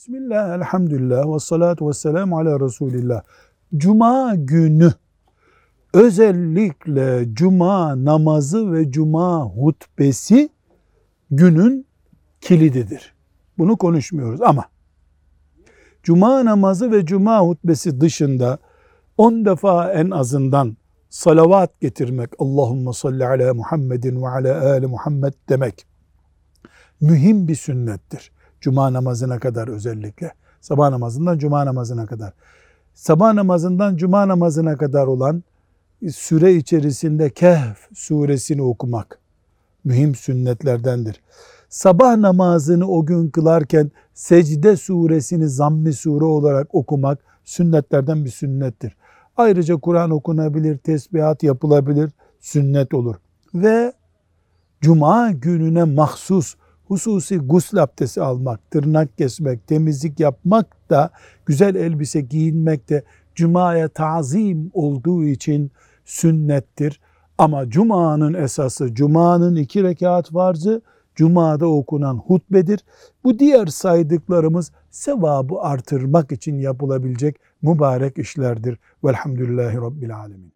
Bismillah, elhamdülillah ve salatu ve selamu ala Resulillah. Cuma günü özellikle cuma namazı ve cuma hutbesi günün kilididir. Bunu konuşmuyoruz ama cuma namazı ve cuma hutbesi dışında 10 defa en azından salavat getirmek, Allahümme salli ala Muhammedin ve ala ali Muhammed demek mühim bir sünnettir. Cuma namazına kadar özellikle. Sabah namazından cuma namazına kadar. Sabah namazından cuma namazına kadar olan süre içerisinde Kehf suresini okumak mühim sünnetlerdendir. Sabah namazını o gün kılarken secde suresini zammi sure olarak okumak sünnetlerden bir sünnettir. Ayrıca Kur'an okunabilir, tesbihat yapılabilir, sünnet olur. Ve cuma gününe mahsus hususi gusül abdesti almak, tırnak kesmek, temizlik yapmak da güzel elbise giyinmek de cumaya tazim olduğu için sünnettir. Ama cumanın esası, cumanın iki rekat farzı, cumada okunan hutbedir. Bu diğer saydıklarımız sevabı artırmak için yapılabilecek mübarek işlerdir. Velhamdülillahi Rabbil Alemin.